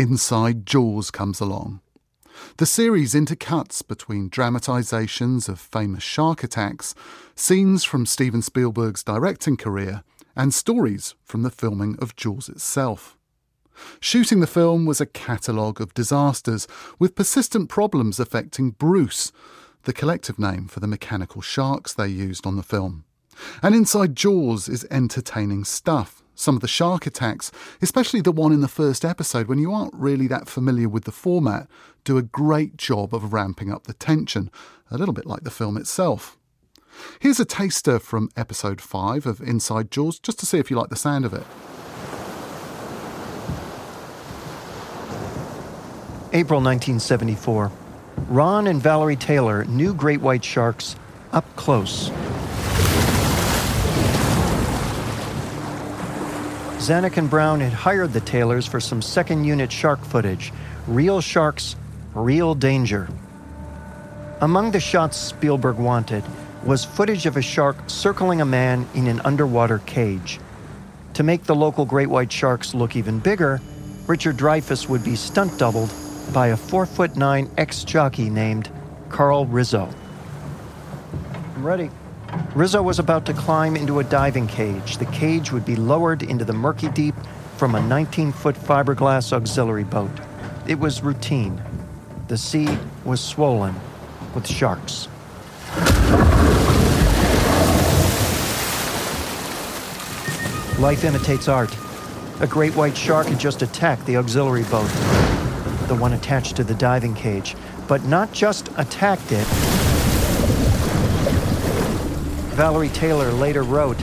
inside Jaws comes along. The series intercuts between dramatizations of famous shark attacks, scenes from Steven Spielberg's directing career, and stories from the filming of Jaws itself. Shooting the film was a catalogue of disasters, with persistent problems affecting Bruce, the collective name for the mechanical sharks they used on the film. And inside Jaws is entertaining stuff. Some of the shark attacks, especially the one in the first episode when you aren't really that familiar with the format, do a great job of ramping up the tension, a little bit like the film itself. Here's a taster from episode 5 of Inside Jaws, just to see if you like the sound of it. April 1974. Ron and Valerie Taylor knew great white sharks up close. Zanuck and Brown had hired the Taylors for some second unit shark footage. Real sharks, real danger. Among the shots Spielberg wanted was footage of a shark circling a man in an underwater cage. To make the local great white sharks look even bigger, Richard Dreyfuss would be stunt doubled by a 4 foot 9 ex jockey named Carl Rizzo. I'm ready. Rizzo was about to climb into a diving cage. The cage would be lowered into the murky deep from a 19 foot fiberglass auxiliary boat. It was routine. The sea was swollen with sharks. Life imitates art. A great white shark had just attacked the auxiliary boat, the one attached to the diving cage, but not just attacked it. Valerie Taylor later wrote,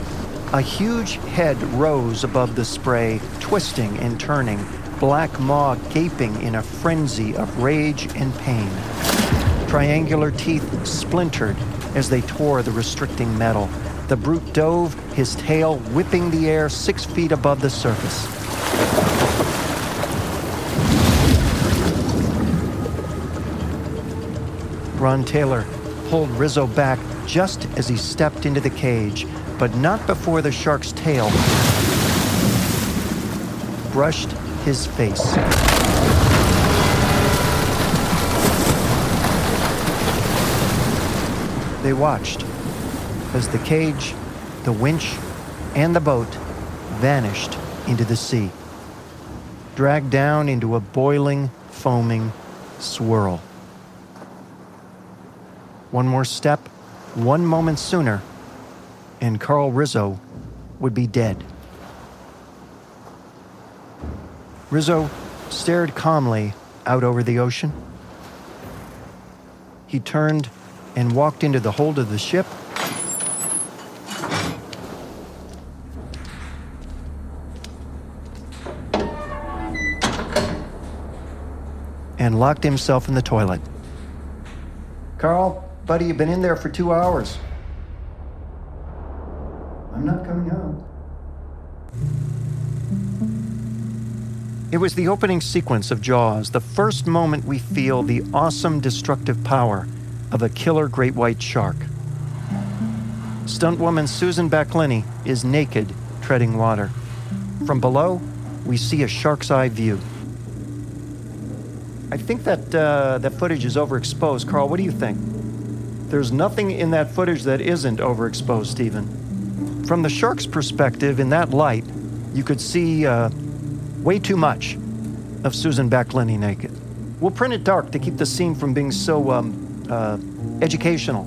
a huge head rose above the spray, twisting and turning, black maw gaping in a frenzy of rage and pain. Triangular teeth splintered as they tore the restricting metal. The brute dove, his tail whipping the air six feet above the surface. Ron Taylor pulled Rizzo back just as he stepped into the cage, but not before the shark's tail brushed his face. They watched as the cage, the winch, and the boat vanished into the sea, dragged down into a boiling, foaming swirl. One more step, one moment sooner, and Carl Rizzo would be dead. Rizzo stared calmly out over the ocean. He turned and walked into the hold of the ship. And locked himself in the toilet. Carl, buddy, you've been in there for two hours. I'm not coming out. It was the opening sequence of Jaws, the first moment we feel the awesome destructive power of a killer great white shark. Stuntwoman Susan Backlinie is naked, treading water. From below, we see a shark's eye view. I think that uh, that footage is overexposed. Carl, what do you think? There's nothing in that footage that isn't overexposed, Steven. From the shark's perspective, in that light, you could see uh, way too much of Susan Backlinie naked. We'll print it dark to keep the scene from being so, um, uh, educational.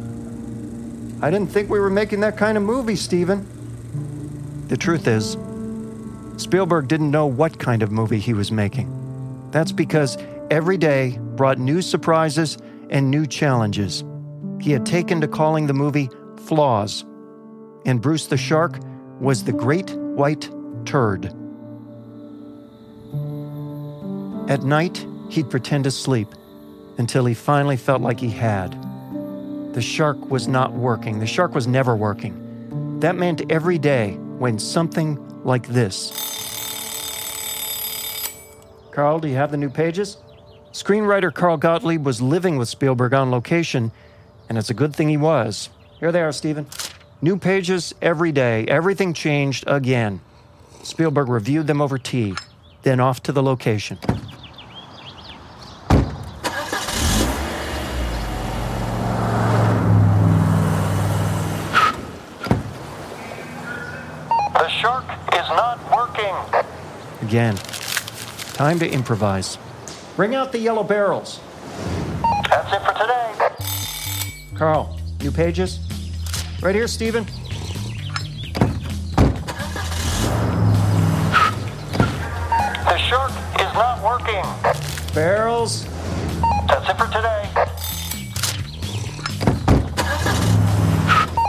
I didn't think we were making that kind of movie, Steven. The truth is, Spielberg didn't know what kind of movie he was making. That's because every day brought new surprises and new challenges. He had taken to calling the movie Flaws, and Bruce the Shark was the great white turd. At night, he'd pretend to sleep until he finally felt like he had. The shark was not working. The shark was never working. That meant every day when something like this. Carl, do you have the new pages? Screenwriter Carl Gottlieb was living with Spielberg on location, and it's a good thing he was. Here they are, Steven. New pages every day. Everything changed again. Spielberg reviewed them over tea, then off to the location. The shark is not working. Again. Time to improvise. Bring out the yellow barrels. Carl, new pages? Right here, Steven. The shark is not working. Barrels. That's it for today.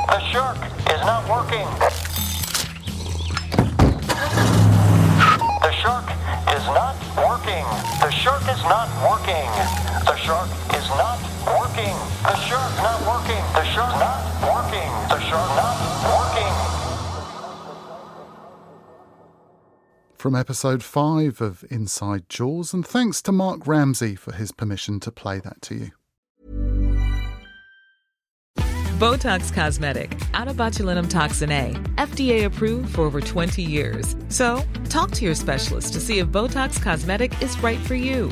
The shark is not working. The shark is not working. The shark is not working. The shark is not working. The shark From episode 5 of Inside Jaws, and thanks to Mark Ramsey for his permission to play that to you. Botox Cosmetic, onabotulinumtoxinA, FDA approved for over 20 years. So, talk to your specialist to see if Botox Cosmetic is right for you.